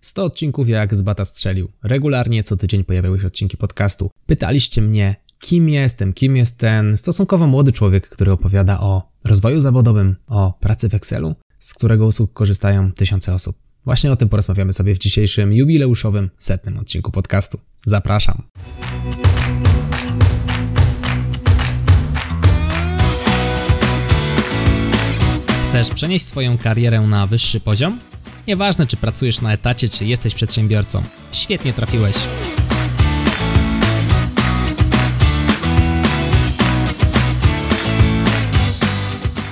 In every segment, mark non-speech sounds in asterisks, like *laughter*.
100 odcinków jak z bata strzelił. Regularnie co tydzień pojawiały się odcinki podcastu. Pytaliście mnie, kim jestem, kim jest ten stosunkowo młody człowiek, który opowiada o rozwoju zawodowym, o pracy w Excelu, z którego usług korzystają tysiące osób. Właśnie o tym porozmawiamy sobie w dzisiejszym jubileuszowym setnym odcinku podcastu. Zapraszam. Chcesz przenieść swoją karierę na wyższy poziom? Nieważne, czy pracujesz na etacie, czy jesteś przedsiębiorcą. Świetnie trafiłeś.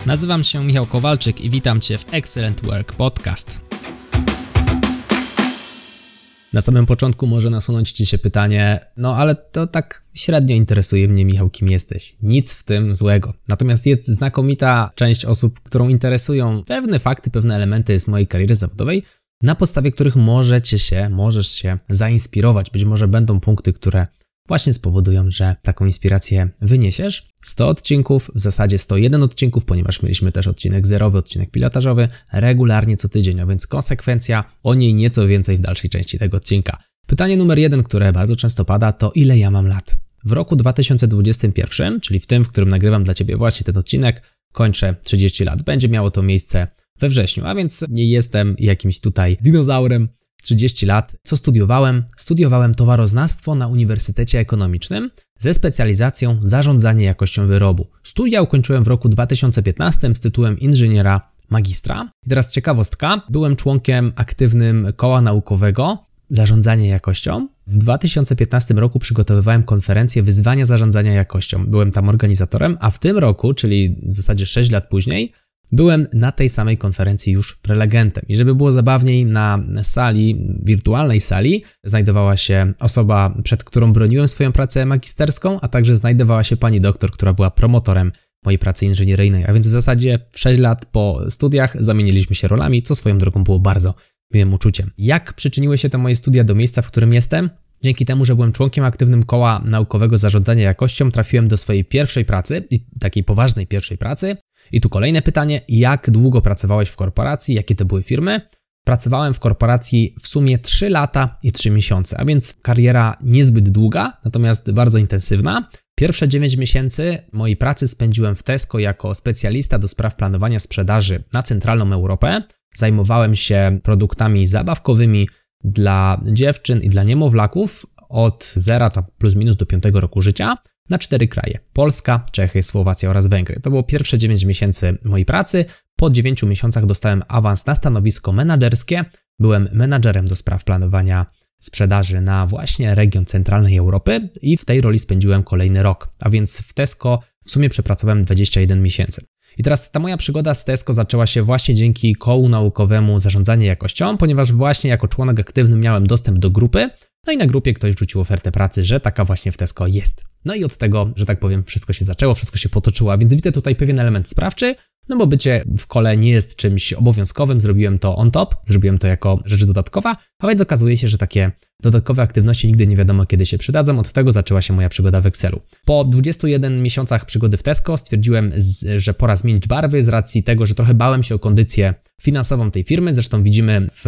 Nazywam się Michał Kowalczyk i witam Cię w Excellent Work Podcast. Na samym początku może nasunąć Ci się pytanie, no ale to tak średnio interesuje mnie, Michał, kim jesteś. Nic w tym złego. Natomiast jest znakomita część osób, którą interesują pewne fakty, pewne elementy z mojej kariery zawodowej, na podstawie których możecie się, możesz się zainspirować. Być może będą punkty, które właśnie spowodują, że taką inspirację wyniesiesz. 100 odcinków, w zasadzie 101 odcinków, ponieważ mieliśmy też odcinek zerowy, odcinek pilotażowy, regularnie co tydzień, a więc konsekwencja, o niej nieco więcej w dalszej części tego odcinka. Pytanie numer jeden, które bardzo często pada, to ile ja mam lat? W roku 2021, czyli w tym, w którym nagrywam dla Ciebie właśnie ten odcinek, kończę 30 lat. Będzie miało to miejsce we wrześniu, a więc nie jestem jakimś tutaj dinozaurem, 30 lat. Co studiowałem? Studiowałem towaroznawstwo na Uniwersytecie Ekonomicznym ze specjalizacją zarządzanie jakością wyrobu. Studia ukończyłem w roku 2015 z tytułem inżyniera magistra. I teraz ciekawostka, byłem członkiem aktywnym koła naukowego zarządzanie jakością. W 2015 roku przygotowywałem konferencję wyzwania zarządzania jakością. Byłem tam organizatorem, a w tym roku, czyli w zasadzie 6 lat później, byłem na tej samej konferencji już prelegentem. I żeby było zabawniej, na sali, wirtualnej sali, znajdowała się osoba, przed którą broniłem swoją pracę magisterską, a także znajdowała się pani doktor, która była promotorem mojej pracy inżynieryjnej. A więc w zasadzie 6 lat po studiach zamieniliśmy się rolami, co swoją drogą było bardzo miłym uczuciem. Jak przyczyniły się te moje studia do miejsca, w którym jestem? Dzięki temu, że byłem członkiem aktywnym koła naukowego zarządzania jakością, trafiłem do swojej pierwszej pracy, takiej poważnej pierwszej pracy, i tu kolejne pytanie: jak długo pracowałeś w korporacji? Jakie to były firmy? Pracowałem w korporacji w sumie 3 lata i 3 miesiące, a więc kariera niezbyt długa, natomiast bardzo intensywna. Pierwsze 9 miesięcy mojej pracy spędziłem w Tesco jako specjalista do spraw planowania sprzedaży na centralną Europę. Zajmowałem się produktami zabawkowymi dla dziewczyn i dla niemowlaków od 0 plus minus do 5 roku życia na cztery kraje: Polska, Czechy, Słowacja oraz Węgry. To było pierwsze 9 miesięcy mojej pracy. Po 9 miesiącach dostałem awans na stanowisko menedżerskie. Byłem menadżerem do spraw planowania sprzedaży na właśnie region centralnej Europy i w tej roli spędziłem kolejny rok, a więc w Tesco w sumie przepracowałem 21 miesięcy. I teraz ta moja przygoda z Tesco zaczęła się właśnie dzięki kołu naukowemu zarządzanie jakością, ponieważ właśnie jako członek aktywny miałem dostęp do grupy, no i na grupie ktoś rzucił ofertę pracy, że taka właśnie w Tesco jest. No i od tego, że tak powiem, wszystko się zaczęło, wszystko się potoczyło, a więc widzę tutaj pewien element sprawczy, no bo bycie w kole nie jest czymś obowiązkowym, zrobiłem to on top, zrobiłem to jako rzecz dodatkowa, a więc okazuje się, że takie dodatkowe aktywności nigdy nie wiadomo kiedy się przydadzą, od tego zaczęła się moja przygoda w Excelu. Po 21 miesiącach przygody w Tesco stwierdziłem, że pora zmienić barwy z racji tego, że trochę bałem się o kondycję finansową tej firmy, zresztą widzimy w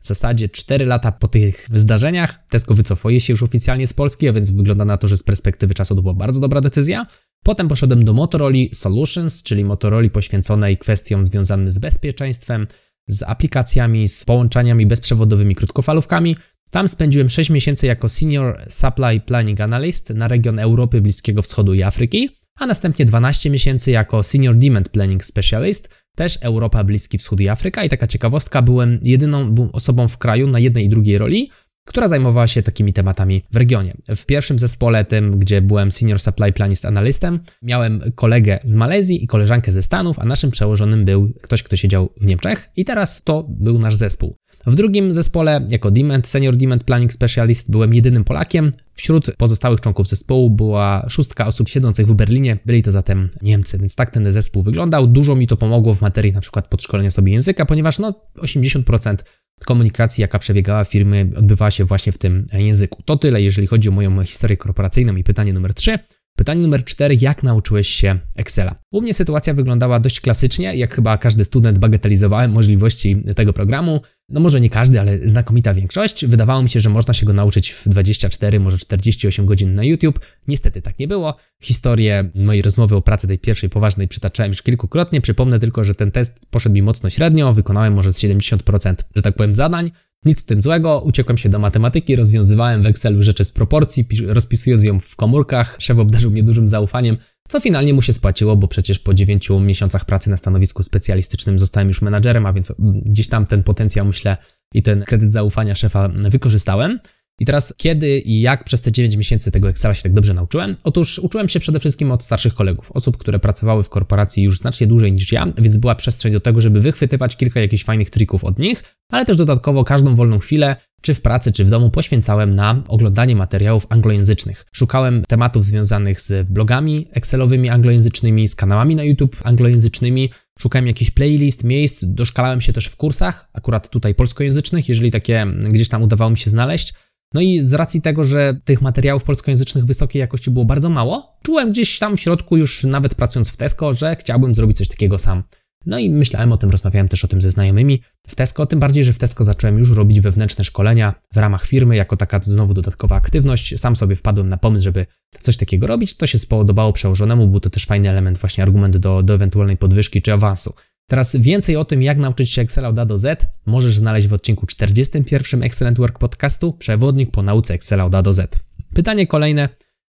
zasadzie 4 lata po tych zdarzeniach Tesco wycofuje się już oficjalnie z Polski, a więc wygląda na to, że z perspektywy czasu to była bardzo dobra decyzja. Potem poszedłem do Motorola Solutions, czyli Motorola poświęconej kwestiom związanym z bezpieczeństwem, z aplikacjami, z połączeniami bezprzewodowymi krótkofalówkami. Tam spędziłem 6 miesięcy jako Senior Supply Planning Analyst na region Europy, Bliskiego Wschodu i Afryki, a następnie 12 miesięcy jako Senior Demand Planning Specialist też Europa, Bliski Wschód i Afryka. I taka ciekawostka, byłem jedyną osobą w kraju na jednej i drugiej roli, która zajmowała się takimi tematami w regionie. W pierwszym zespole, tym, gdzie byłem Senior Supply Planist Analystem, miałem kolegę z Malezji i koleżankę ze Stanów, a naszym przełożonym był ktoś, kto siedział w Niemczech i teraz to był nasz zespół. W drugim zespole, jako Demand, Senior Demand Planning Specialist, byłem jedynym Polakiem. Wśród pozostałych członków zespołu była szóstka osób siedzących w Berlinie, byli to zatem Niemcy, więc tak ten zespół wyglądał. Dużo mi to pomogło w materii na przykład podszkolenia sobie języka, ponieważ no 80% komunikacji, jaka przebiegała firmy, odbywała się właśnie w tym języku. To tyle, jeżeli chodzi o moją historię korporacyjną i pytanie numer 3. Pytanie numer 4. Jak nauczyłeś się Excela? U mnie sytuacja wyglądała dość klasycznie, jak chyba każdy student bagatelizowałem możliwości tego programu. No może nie każdy, ale znakomita większość. Wydawało mi się, że można się go nauczyć w 24, może 48 godzin na YouTube. Niestety tak nie było. Historię mojej rozmowy o pracy tej pierwszej poważnej przytaczałem już kilkukrotnie. Przypomnę tylko, że ten test poszedł mi mocno średnio. Wykonałem może z 70%, że tak powiem, zadań. Nic w tym złego, uciekłem się do matematyki, rozwiązywałem w Excelu rzeczy z proporcji, rozpisując ją w komórkach. Szef obdarzył mnie dużym zaufaniem, co finalnie mu się spłaciło, bo przecież po 9 miesiącach pracy na stanowisku specjalistycznym zostałem już menadżerem, a więc gdzieś tam ten potencjał, myślę, i ten kredyt zaufania szefa wykorzystałem. I teraz kiedy i jak przez te 9 miesięcy tego Excela się tak dobrze nauczyłem? Otóż uczyłem się przede wszystkim od starszych kolegów, osób, które pracowały w korporacji już znacznie dłużej niż ja, więc była przestrzeń do tego, żeby wychwytywać kilka jakichś fajnych trików od nich, ale też dodatkowo każdą wolną chwilę, czy w pracy, czy w domu, poświęcałem na oglądanie materiałów anglojęzycznych. Szukałem tematów związanych z blogami Excelowymi anglojęzycznymi, z kanałami na YouTube anglojęzycznymi, szukałem jakichś playlist, miejsc, doszkalałem się też w kursach, akurat tutaj polskojęzycznych, jeżeli takie gdzieś tam udawało mi się znaleźć. No i z racji tego, że tych materiałów polskojęzycznych wysokiej jakości było bardzo mało, czułem gdzieś tam w środku, już nawet pracując w Tesco, że chciałbym zrobić coś takiego sam. No i myślałem o tym, rozmawiałem też o tym ze znajomymi w Tesco, tym bardziej, że w Tesco zacząłem już robić wewnętrzne szkolenia w ramach firmy, jako taka znowu dodatkowa aktywność. Sam sobie wpadłem na pomysł, żeby coś takiego robić. To się spodobało przełożonemu, był to też fajny element, właśnie argument do, do ewentualnej podwyżki czy awansu. Teraz więcej o tym, jak nauczyć się Excela od A do Z, możesz znaleźć w odcinku 41 Excellent Work Podcastu Przewodnik po nauce Excela od A do Z. Pytanie kolejne,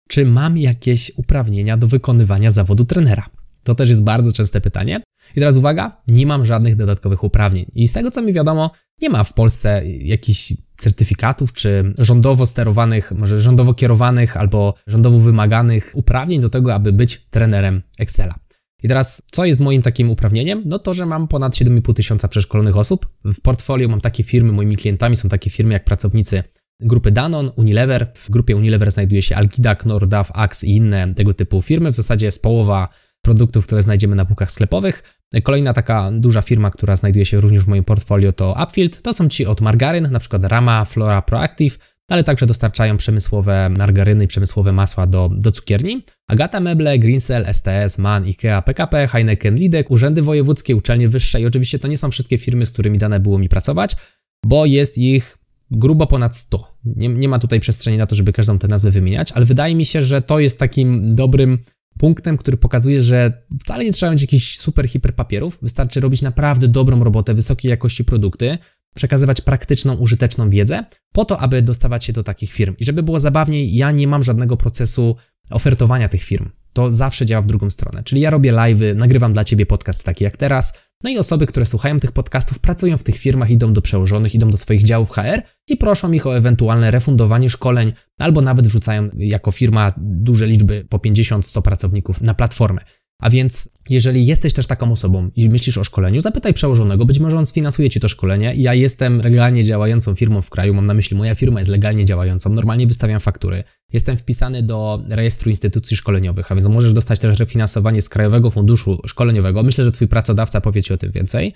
czy mam jakieś uprawnienia do wykonywania zawodu trenera? To też jest bardzo częste pytanie. I teraz uwaga, nie mam żadnych dodatkowych uprawnień. I z tego co mi wiadomo, nie ma w Polsce jakichś certyfikatów czy rządowo sterowanych, może rządowo kierowanych albo rządowo wymaganych uprawnień do tego, aby być trenerem Excela. I teraz, co jest moim takim uprawnieniem? No to, że mam ponad 7,5 tysiąca przeszkolonych osób. W portfolio mam takie firmy, moimi klientami są takie firmy jak pracownicy grupy Danon, Unilever. W grupie Unilever znajduje się Alkidak, Nordav, Axe i inne tego typu firmy. W zasadzie jest połowa produktów, które znajdziemy na półkach sklepowych. Kolejna taka duża firma, która znajduje się również w moim portfolio to Upfield. To są ci od margaryn, na przykład Rama, Flora, Proactive ale także dostarczają przemysłowe margaryny i przemysłowe masła do, do cukierni. Agata Meble, Grinsel, STS, MAN, IKEA, PKP, Heineken, Lidek, urzędy wojewódzkie, uczelnie wyższe i oczywiście to nie są wszystkie firmy, z którymi dane było mi pracować, bo jest ich grubo ponad 100. Nie, nie ma tutaj przestrzeni na to, żeby każdą tę nazwę wymieniać, ale wydaje mi się, że to jest takim dobrym punktem, który pokazuje, że wcale nie trzeba mieć jakichś super hiper papierów, wystarczy robić naprawdę dobrą robotę, wysokiej jakości produkty, przekazywać praktyczną, użyteczną wiedzę, po to, aby dostawać się do takich firm. I żeby było zabawniej, ja nie mam żadnego procesu ofertowania tych firm. To zawsze działa w drugą stronę. Czyli ja robię live'y, nagrywam dla Ciebie podcast taki jak teraz, no i osoby, które słuchają tych podcastów, pracują w tych firmach, idą do przełożonych, idą do swoich działów HR i proszą ich o ewentualne refundowanie szkoleń, albo nawet wrzucają jako firma duże liczby po 50-100 pracowników na platformę. A więc, jeżeli jesteś też taką osobą i myślisz o szkoleniu, zapytaj przełożonego, być może on sfinansuje ci to szkolenie. Ja jestem legalnie działającą firmą w kraju, mam na myśli, moja firma jest legalnie działającą, normalnie wystawiam faktury. Jestem wpisany do rejestru instytucji szkoleniowych, a więc możesz dostać też refinansowanie z Krajowego Funduszu Szkoleniowego. Myślę, że twój pracodawca powie ci o tym więcej.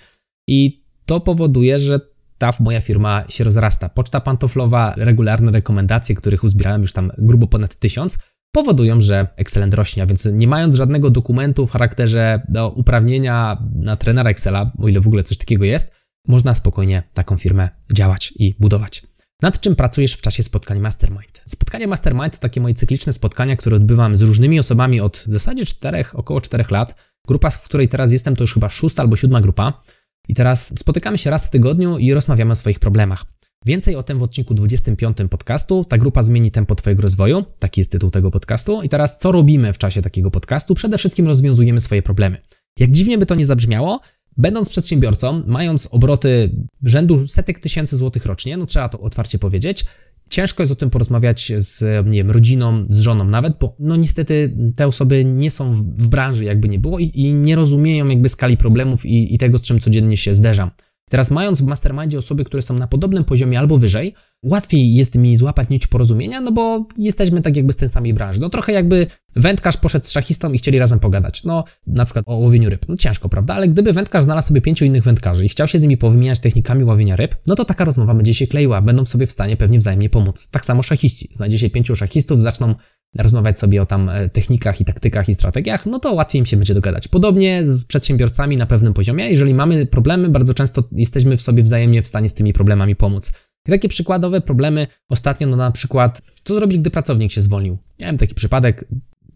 I to powoduje, że ta moja firma się rozrasta. Poczta pantoflowa, regularne rekomendacje, których uzbierałem już tam grubo ponad tysiąc, powodują, że Excellent rośnie, a więc nie mając żadnego dokumentu w charakterze do uprawnienia na trenera Excela, o ile w ogóle coś takiego jest, można spokojnie taką firmę działać i budować. Nad czym pracujesz w czasie spotkań Mastermind? Spotkania Mastermind to takie moje cykliczne spotkania, które odbywam z różnymi osobami od w zasadzie czterech, około czterech lat. Grupa, w której teraz jestem, to już chyba szósta albo siódma grupa. I teraz spotykamy się raz w tygodniu i rozmawiamy o swoich problemach. Więcej o tym w odcinku 25 podcastu. Ta grupa zmieni tempo Twojego rozwoju. Taki jest tytuł tego podcastu. I teraz, co robimy w czasie takiego podcastu? Przede wszystkim rozwiązujemy swoje problemy. Jak dziwnie by to nie zabrzmiało, Będąc przedsiębiorcą, mając obroty rzędu setek tysięcy złotych rocznie, no trzeba to otwarcie powiedzieć, ciężko jest o tym porozmawiać z, nie wiem, rodziną, z żoną nawet, bo no niestety te osoby nie są w branży jakby nie było i, i nie rozumieją jakby skali problemów i, i tego, z czym codziennie się zderzam. Teraz mając w mastermindzie osoby, które są na podobnym poziomie albo wyżej, łatwiej jest mi złapać nić porozumienia, no bo jesteśmy tak jakby z tej samej branży. No trochę jakby wędkarz poszedł z szachistą i chcieli razem pogadać. No na przykład o łowieniu ryb. No ciężko, prawda? Ale gdyby wędkarz znalazł sobie pięciu innych wędkarzy i chciał się z nimi powymieniać technikami łowienia ryb, no to taka rozmowa będzie się kleiła, będą sobie w stanie pewnie wzajemnie pomóc. Tak samo szachiści. Znajdzie się pięciu szachistów, zaczną rozmawiać sobie o tam e, technikach i taktykach i strategiach, no to łatwiej im się będzie dogadać. Podobnie z przedsiębiorcami na pewnym poziomie. Jeżeli mamy problemy, bardzo często jesteśmy w sobie wzajemnie w stanie z tymi problemami pomóc. I takie przykładowe problemy ostatnio, no na przykład, co zrobić, gdy pracownik się zwolnił? Miałem taki przypadek,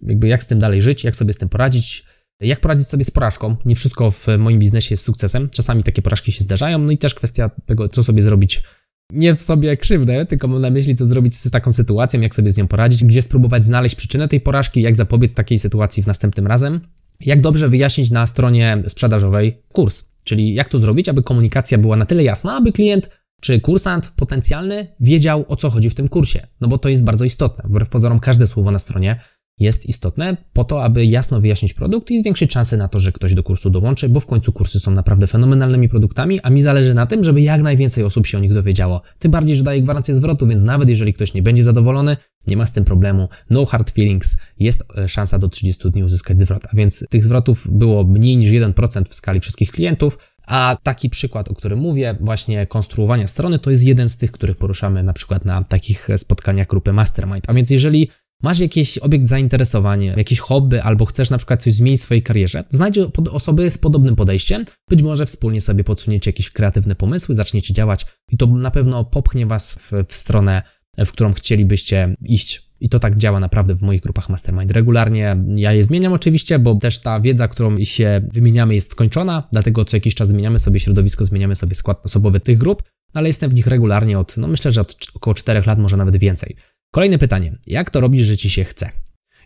jakby jak z tym dalej żyć, jak sobie z tym poradzić, jak poradzić sobie z porażką? Nie wszystko w moim biznesie jest sukcesem. Czasami takie porażki się zdarzają, no i też kwestia tego, co sobie zrobić. Nie w sobie krzywdę, tylko mam na myśli, co zrobić z taką sytuacją, jak sobie z nią poradzić, gdzie spróbować znaleźć przyczynę tej porażki, jak zapobiec takiej sytuacji w następnym razem. Jak dobrze wyjaśnić na stronie sprzedażowej kurs, czyli jak to zrobić, aby komunikacja była na tyle jasna, aby klient czy kursant potencjalny wiedział, o co chodzi w tym kursie. No bo to jest bardzo istotne. Wbrew pozorom, każde słowo na stronie jest istotne po to, aby jasno wyjaśnić produkt i zwiększyć szanse na to, że ktoś do kursu dołączy, bo w końcu kursy są naprawdę fenomenalnymi produktami, a mi zależy na tym, żeby jak najwięcej osób się o nich dowiedziało. Tym bardziej, że daję gwarancję zwrotu, więc nawet jeżeli ktoś nie będzie zadowolony, nie ma z tym problemu. No hard feelings, jest e, szansa do 30 dni uzyskać zwrot, a więc tych zwrotów było mniej niż 1% w skali wszystkich klientów, a taki przykład, o którym mówię, właśnie konstruowania strony, to jest jeden z tych, których poruszamy na przykład na takich spotkaniach grupy Mastermind. A więc jeżeli masz jakiś obiekt zainteresowania, jakieś hobby, albo chcesz na przykład coś zmienić w swojej karierze, znajdź osoby z podobnym podejściem, być może wspólnie sobie podsuniecie jakieś kreatywne pomysły, zaczniecie działać i to na pewno popchnie Was w, w stronę, w którą chcielibyście iść. I to tak działa naprawdę w moich grupach mastermind. Regularnie ja je zmieniam oczywiście, bo też ta wiedza, którą się wymieniamy jest skończona, dlatego co jakiś czas zmieniamy sobie środowisko, zmieniamy sobie skład osobowy tych grup, ale jestem w nich regularnie od, no myślę, że od około 4 lat, może nawet więcej. Kolejne pytanie. Jak to robisz, że ci się chce?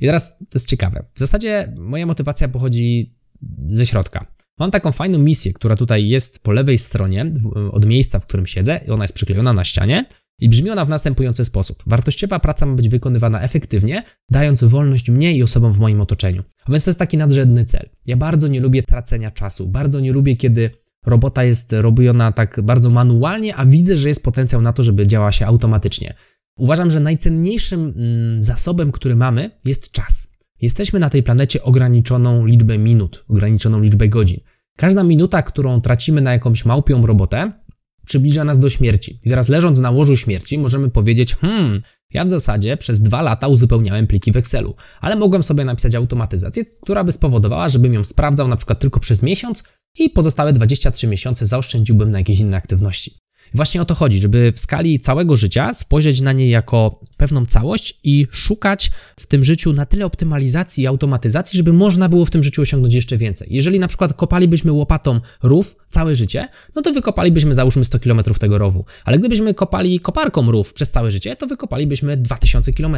I teraz to jest ciekawe. W zasadzie moja motywacja pochodzi ze środka. Mam taką fajną misję, która tutaj jest po lewej stronie od miejsca, w którym siedzę, i ona jest przyklejona na ścianie. I brzmi ona w następujący sposób. Wartościowa praca ma być wykonywana efektywnie, dając wolność mnie i osobom w moim otoczeniu. A więc to jest taki nadrzędny cel. Ja bardzo nie lubię tracenia czasu, bardzo nie lubię, kiedy robota jest robiona tak bardzo manualnie, a widzę, że jest potencjał na to, żeby działała się automatycznie. Uważam, że najcenniejszym mm, zasobem, który mamy, jest czas. Jesteśmy na tej planecie ograniczoną liczbę minut, ograniczoną liczbę godzin. Każda minuta, którą tracimy na jakąś małpią robotę, przybliża nas do śmierci. I teraz leżąc na łożu śmierci, możemy powiedzieć: Hmm, ja w zasadzie przez dwa lata uzupełniałem pliki w Excelu, ale mogłem sobie napisać automatyzację, która by spowodowała, żebym ją sprawdzał na przykład tylko przez miesiąc i pozostałe 23 miesiące zaoszczędziłbym na jakieś inne aktywności. Właśnie o to chodzi, żeby w skali całego życia spojrzeć na nie jako pewną całość i szukać w tym życiu na tyle optymalizacji i automatyzacji, żeby można było w tym życiu osiągnąć jeszcze więcej. Jeżeli na przykład kopalibyśmy łopatą rów całe życie, no to wykopalibyśmy załóżmy 100 km tego rowu. Ale gdybyśmy kopali koparką rów przez całe życie, to wykopalibyśmy 2000 km.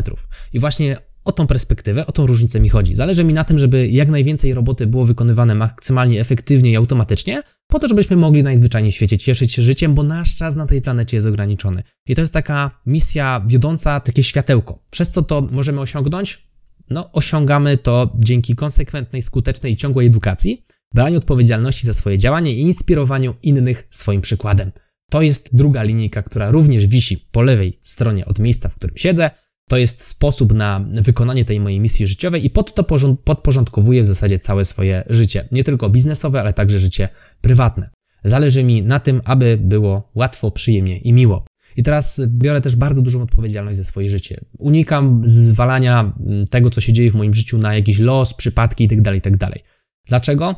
I właśnie o tą perspektywę, o tą różnicę mi chodzi. Zależy mi na tym, żeby jak najwięcej roboty było wykonywane maksymalnie efektywnie i automatycznie, po to, żebyśmy mogli najzwyczajniej w świecie cieszyć się życiem, bo nasz czas na tej planecie jest ograniczony. I to jest taka misja wiodąca, takie światełko. Przez co to możemy osiągnąć? No, osiągamy to dzięki konsekwentnej, skutecznej i ciągłej edukacji, braniu odpowiedzialności za swoje działanie i inspirowaniu innych swoim przykładem. To jest druga linijka, która również wisi po lewej stronie od miejsca, w którym siedzę. To jest sposób na wykonanie tej mojej misji życiowej i pod to podporządkowuję w zasadzie całe swoje życie. Nie tylko biznesowe, ale także życie prywatne. Zależy mi na tym, aby było łatwo, przyjemnie i miło. I teraz biorę też bardzo dużą odpowiedzialność za swoje życie. Unikam zwalania mm, tego, co się dzieje w moim życiu na jakiś los, przypadki itd. Tak itd. Tak Dlaczego?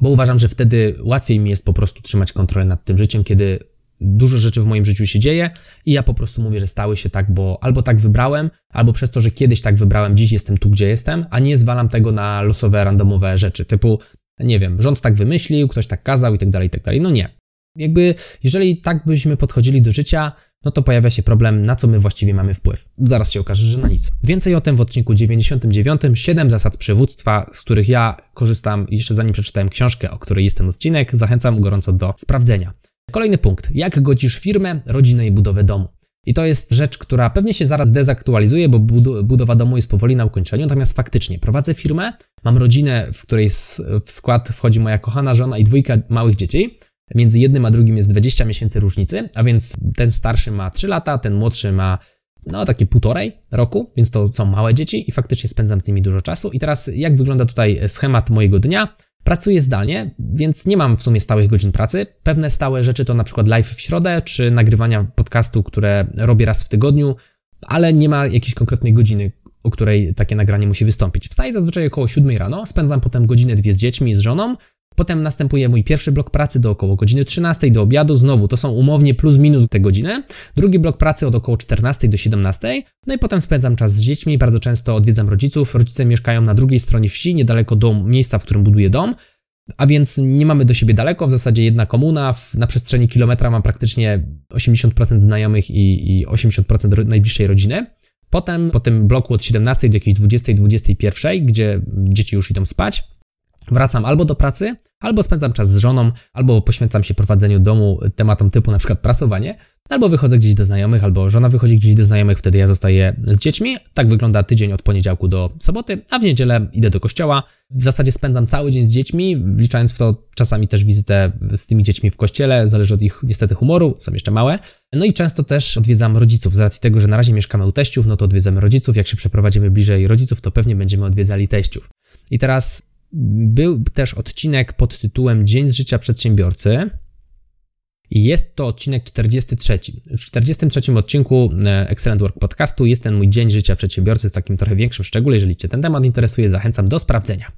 Bo uważam, że wtedy łatwiej mi jest po prostu trzymać kontrolę nad tym życiem, kiedy dużo rzeczy w moim życiu się dzieje i ja po prostu mówię, że stały się tak, bo albo tak wybrałem, albo przez to, że kiedyś tak wybrałem, dziś jestem tu, gdzie jestem, a nie zwalam tego na losowe, randomowe rzeczy, typu, nie wiem, rząd tak wymyślił, ktoś tak kazał i tak dalej, i tak dalej. No nie. Jakby, jeżeli tak byśmy podchodzili do życia, no to pojawia się problem, na co my właściwie mamy wpływ. Zaraz się okaże, że na nic. Więcej o tym w odcinku 99, 7 zasad przywództwa, z których ja korzystam jeszcze zanim przeczytałem książkę, o której jest ten odcinek. Zachęcam gorąco do sprawdzenia. Kolejny punkt. Jak godzisz firmę, rodzinę i budowę domu? I to jest rzecz, która pewnie się zaraz dezaktualizuje, bo budowa domu jest powoli na ukończeniu. Natomiast faktycznie prowadzę firmę, mam rodzinę, w której w skład wchodzi moja kochana żona i dwójka małych dzieci. Między jednym a drugim jest 20 miesięcy różnicy, a więc ten starszy ma 3 lata, ten młodszy ma no takie półtorej roku, więc to są małe dzieci i faktycznie spędzam z nimi dużo czasu. I teraz jak wygląda tutaj schemat mojego dnia? Pracuję zdalnie, więc nie mam w sumie stałych godzin pracy. Pewne stałe rzeczy to na przykład live w środę, czy nagrywania podcastu, które robię raz w tygodniu, ale nie ma jakiejś konkretnej godziny, o której takie nagranie musi wystąpić. Wstaję zazwyczaj około 7 rano, spędzam potem godzinę, dwie z dziećmi, z żoną, Potem następuje mój pierwszy blok pracy do około godziny 13 do obiadu. Znowu to są umownie plus minus te godziny. Drugi blok pracy od około 14 do 17. No i potem spędzam czas z dziećmi. Bardzo często odwiedzam rodziców. Rodzice mieszkają na drugiej stronie wsi, niedaleko do miejsca, w którym buduję dom. A więc nie mamy do siebie daleko, w zasadzie jedna komuna. Na przestrzeni kilometra mam praktycznie 80% znajomych i, i 80% najbliższej rodziny. Potem po tym bloku od 17 do jakiejś 20-21, gdzie dzieci już idą spać, wracam albo do pracy, albo spędzam czas z żoną, albo poświęcam się prowadzeniu domu tematom typu na przykład prasowanie, albo wychodzę gdzieś do znajomych, albo żona wychodzi gdzieś do znajomych, wtedy ja zostaję z dziećmi. Tak wygląda tydzień od poniedziałku do soboty, a w niedzielę idę do kościoła. W zasadzie spędzam cały dzień z dziećmi, wliczając w to czasami też wizytę z tymi dziećmi w kościele, zależy od ich niestety humoru, są jeszcze małe. No i często też odwiedzam rodziców, z racji tego, że na razie mieszkamy u teściów, no to odwiedzamy rodziców. Jak się przeprowadzimy bliżej rodziców, to pewnie będziemy odwiedzali teściów. I teraz był też odcinek pod tytułem Dzień z życia przedsiębiorcy. I jest to odcinek 43. W 43 odcinku e, Excellent Work Podcastu jest ten mój dzień życia przedsiębiorcy w takim trochę większym szczególe. Jeżeli Cię ten temat interesuje, zachęcam do sprawdzenia.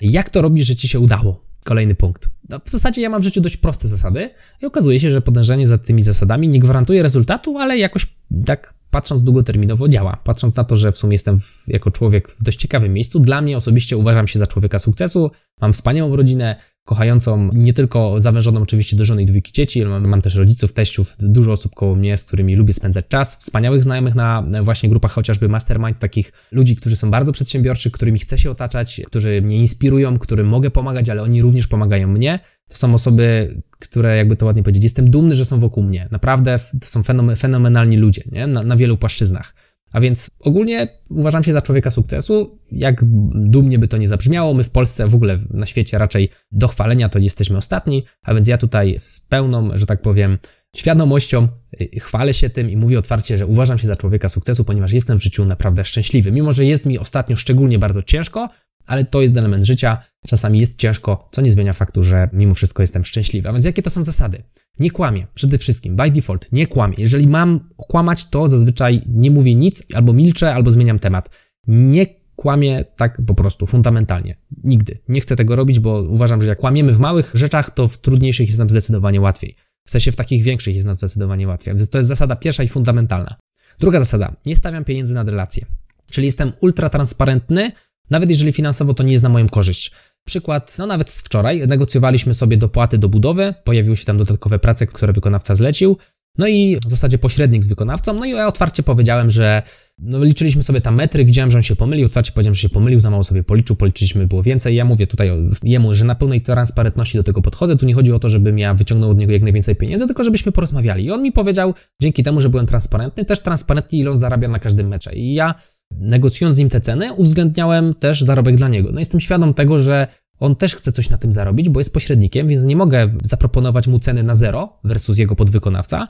Jak to robisz, że Ci się udało? Kolejny punkt. No, w zasadzie ja mam w życiu dość proste zasady i okazuje się, że podążanie za tymi zasadami nie gwarantuje rezultatu, ale jakoś tak patrząc długoterminowo działa. Patrząc na to, że w sumie jestem w, jako człowiek w dość ciekawym miejscu, dla mnie osobiście uważam się za człowieka sukcesu. Mam wspaniałą rodzinę, kochającą, nie tylko zawężoną oczywiście do żony i dwójki dzieci, ale mam, mam, też rodziców, teściów, dużo osób koło mnie, z którymi lubię spędzać czas, wspaniałych znajomych na właśnie grupach chociażby Mastermind, takich ludzi, którzy są bardzo przedsiębiorczy, którymi chcę się otaczać, którzy mnie inspirują, którym mogę pomagać, ale oni również pomagają mnie. To są osoby, które, jakby to ładnie powiedzieć, jestem dumny, że są wokół mnie. Naprawdę to są fenomenalni ludzie, nie? Na, na wielu płaszczyznach. A więc ogólnie uważam się za człowieka sukcesu. Jak dumnie by to nie zabrzmiało, my w Polsce, w ogóle na świecie raczej do chwalenia to jesteśmy ostatni, a więc ja tutaj z pełną, że tak powiem, świadomością y, chwalę się tym i mówię otwarcie, że uważam się za człowieka sukcesu, ponieważ jestem w życiu naprawdę szczęśliwy. Mimo, że jest mi ostatnio szczególnie bardzo ciężko, ale to jest element życia. Czasami jest ciężko, co nie zmienia faktu, że mimo wszystko jestem szczęśliwy. A więc jakie to są zasady? Nie kłamię, przede wszystkim, by default, nie kłamię. Jeżeli mam kłamać, to zazwyczaj nie mówię nic, albo milczę, albo zmieniam temat. Nie kłamię tak po prostu, fundamentalnie. Nigdy. Nie chcę tego robić, bo uważam, że jak kłamiemy w małych rzeczach, to w trudniejszych jest nam zdecydowanie łatwiej. W sensie w takich większych jest nam zdecydowanie łatwiej. Więc to jest zasada pierwsza i fundamentalna. Druga zasada. Nie stawiam pieniędzy na relacje. Czyli jestem ultra transparentny, nawet jeżeli finansowo to nie jest na moją korzyść. Przykład, no nawet z wczoraj, negocjowaliśmy sobie dopłaty do budowy, pojawiły się tam dodatkowe prace, które wykonawca zlecił, no i w zasadzie pośrednik z wykonawcą, no i ja otwarcie powiedziałem, że no liczyliśmy sobie tam metry, widziałem, że on się pomylił, otwarcie powiedziałem, że się pomylił, za mało sobie policzył, policzyliśmy, było więcej. Ja mówię tutaj jemu, że na pełnej transparentności do tego podchodzę, tu nie chodzi o to, żebym ja wyciągnął od niego jak najwięcej pieniędzy, tylko żebyśmy porozmawiali. I on mi powiedział, dzięki temu, że byłem transparentny, też transparentnie ile on zarabia na każdym mecze. I ja negocjując z nim te ceny, uwzględniałem też zarobek dla niego. No jestem świadom tego, że on też chce coś na tym zarobić, bo jest pośrednikiem, więc nie mogę zaproponować mu ceny na zero versus jego podwykonawca.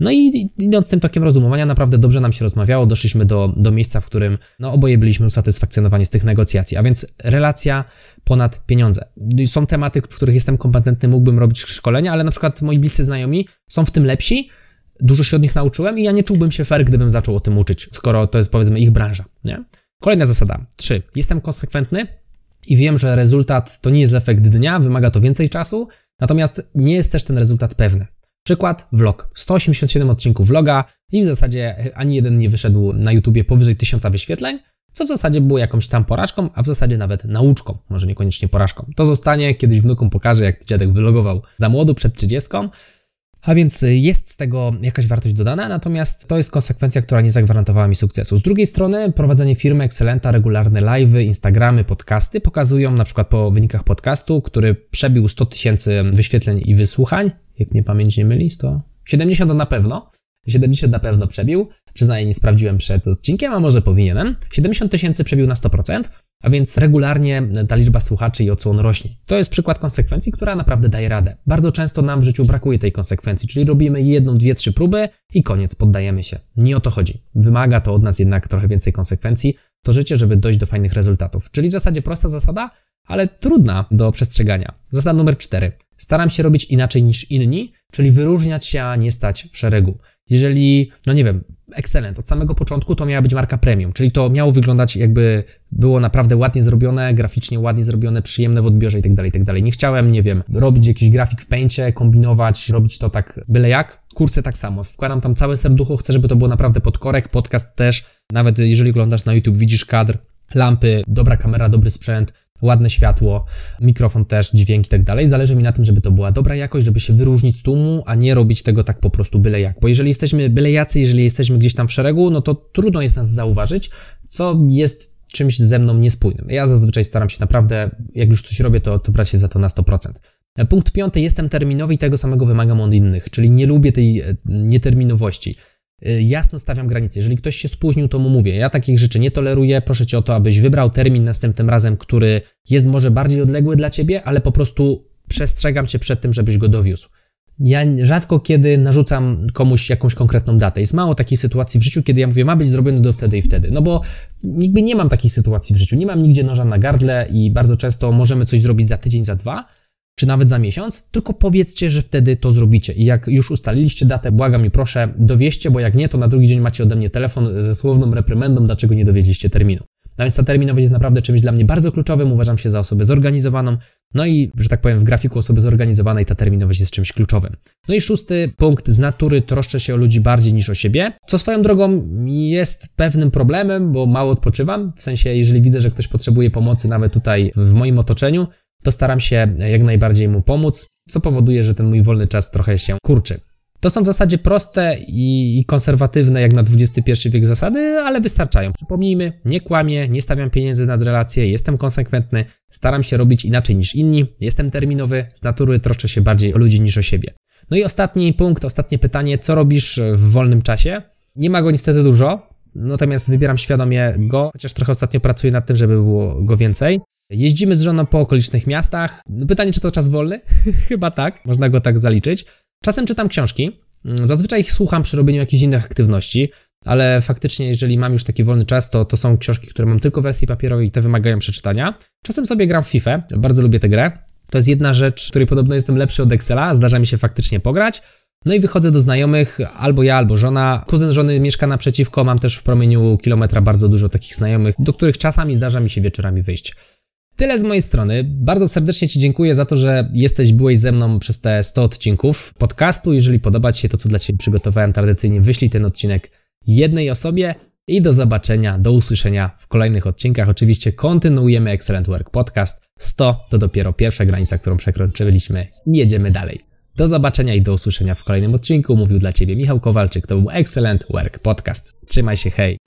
No i idąc tym tokiem rozumowania, naprawdę dobrze nam się rozmawiało, doszliśmy do, do miejsca, w którym no, oboje byliśmy usatysfakcjonowani z tych negocjacji, a więc relacja ponad pieniądze. Są tematy, w których jestem kompetentny, mógłbym robić szkolenia, ale na przykład moi bliscy znajomi są w tym lepsi, dużo się od nich nauczyłem i ja nie czułbym się fair, gdybym zaczął o tym uczyć, skoro to jest powiedzmy ich branża. Nie? Kolejna zasada. Trzy. Jestem konsekwentny i wiem, że rezultat to nie jest efekt dnia, wymaga to więcej czasu, natomiast nie jest też ten rezultat pewny. Przykład vlog. 187 odcinków vloga i w zasadzie ani jeden nie wyszedł na YouTubie powyżej 1000 wyświetleń, co w zasadzie było jakąś tam porażką, a w zasadzie nawet nauczką, może niekoniecznie porażką. To zostanie, kiedyś wnukom pokażę, jak dziadek wylogował za młodu przed 30. A więc jest z tego jakaś wartość dodana, natomiast to jest konsekwencja, która nie zagwarantowała mi sukcesu. Z drugiej strony, prowadzenie firmy Excelenta, regularne live'y, Instagramy, podcasty pokazują na przykład po wynikach podcastu, który przebił 100 tysięcy wyświetleń i wysłuchań, jak mnie pamięć nie myli, 100? 70 na pewno. 70 na pewno przebił. Przyznaję, nie sprawdziłem przed odcinkiem, a może powinienem. 70 tysięcy przebił na 100%. A więc regularnie ta liczba słuchaczy i odsłon rośnie. To jest przykład konsekwencji, która naprawdę daje radę. Bardzo często nam w życiu brakuje tej konsekwencji, czyli robimy jedną, dwie, trzy próby i koniec, poddajemy się. Nie o to chodzi. Wymaga to od nas jednak trochę więcej konsekwencji, to życie, żeby dojść do fajnych rezultatów. Czyli w zasadzie prosta zasada, ale trudna do przestrzegania. Zasada numer cztery. Staram się robić inaczej niż inni, czyli wyróżniać się, a nie stać w szeregu. Jeżeli, no nie wiem, Excellent, od samego początku to miała być marka premium, czyli to miało wyglądać jakby było naprawdę ładnie zrobione, graficznie ładnie zrobione, przyjemne w odbiorze i tak dalej, i tak. Nie chciałem, nie wiem, robić jakiś grafik w Paincie, kombinować, robić to tak byle jak. Kursy tak samo, wkładam tam całe serducho, chcę, żeby to było naprawdę pod korek, podcast też, nawet jeżeli oglądasz na YouTube, widzisz kadr, lampy, dobra kamera, dobry sprzęt, ładne światło, mikrofon też, dźwięk i tak dalej. Zależy mi na tym, żeby to była dobra jakość, żeby się wyróżnić z tłumu, a nie robić tego tak po prostu byle jak. Bo jeżeli jesteśmy byle jacy, jeżeli jesteśmy gdzieś tam w szeregu, no to trudno jest nas zauważyć, co jest czymś ze mną niespójnym. Ja zazwyczaj staram się naprawdę, jak już coś robię, to, to brać się za to na 100%. Punkt piąty, jestem terminowy i tego samego wymagam od innych, czyli nie lubię tej e, nieterminowości. Y, jasno stawiam granice. Jeżeli ktoś się spóźnił, to mu mówię. Ja takich rzeczy nie toleruję. Proszę cię o to, abyś wybrał termin następnym razem, który jest może bardziej odległy dla ciebie, ale po prostu przestrzegam cię przed tym, żebyś go dowiózł. Ja rzadko kiedy narzucam komuś jakąś konkretną datę. Jest mało takich sytuacji w życiu, kiedy ja mówię, ma być zrobione do wtedy i wtedy. No bo nigdy nie mam takich sytuacji w życiu. Nie mam nigdzie noża na gardle i bardzo często możemy coś zrobić za tydzień, za dwa, czy nawet za miesiąc, tylko powiedzcie, że wtedy to zrobicie. I jak już ustaliliście datę, błagam i proszę, dowieście, bo jak nie, to na drugi dzień macie ode mnie telefon ze słowną reprymendą, dlaczego nie dowiedzieliście terminu. No więc ta terminowość jest naprawdę czymś dla mnie bardzo kluczowym, uważam się za osobę zorganizowaną, no i, że tak powiem, w grafiku osoby zorganizowanej ta terminowość jest czymś kluczowym. No i szósty punkt, z natury troszczę się o ludzi bardziej niż o siebie, co swoją drogą jest pewnym problemem, bo mało odpoczywam, w sensie, jeżeli widzę, że ktoś potrzebuje pomocy nawet tutaj w moim otoczeniu, to staram się jak najbardziej mu pomóc, co powoduje, że ten mój wolny czas trochę się kurczy. To są w zasadzie proste i konserwatywne jak na XXI wiek zasady, ale wystarczają. Przypomnijmy, nie kłamię, nie stawiam pieniędzy nad relacje, jestem konsekwentny, staram się robić inaczej niż inni, jestem terminowy, z natury troszczę się bardziej o ludzi niż o siebie. No i ostatni punkt, ostatnie pytanie, co robisz w wolnym czasie? Nie ma go niestety dużo, natomiast wybieram świadomie go, chociaż trochę ostatnio pracuję nad tym, żeby było go więcej. Jeździmy z żoną po okolicznych miastach. Pytanie, czy to czas wolny? *laughs* Chyba tak, można go tak zaliczyć. Czasem czytam książki. Mm, zazwyczaj ich słucham przy robieniu jakichś innych aktywności, ale faktycznie, jeżeli mam już taki wolny czas, to, to są książki, które mam tylko w wersji papierowej i te wymagają przeczytania. Czasem sobie gram w FIFA, bardzo lubię tę grę. To jest jedna rzecz, której podobno jestem lepszy od Excela, zdarza mi się faktycznie pograć. No i wychodzę do znajomych, albo ja, albo żona. Kuzyn żony mieszka naprzeciwko, mam też w promieniu kilometra bardzo dużo takich znajomych, do których czasami zdarza mi się wieczorami wyjść. Tyle z mojej strony. Bardzo serdecznie Ci dziękuję za to, że jesteś, byłeś ze mną przez te 100 odcinków podcastu. Jeżeli podoba Ci się to, co dla Ciebie przygotowałem tradycyjnie, wyślij ten odcinek jednej osobie i do zobaczenia, do usłyszenia w kolejnych odcinkach. Oczywiście kontynuujemy Excellent Work Podcast. 100 to dopiero pierwsza granica, którą przekroczyliśmy i jedziemy dalej. Do zobaczenia i do usłyszenia w kolejnym odcinku. Mówił dla Ciebie Michał Kowalczyk. To był Excellent Work Podcast. Trzymaj się, hej!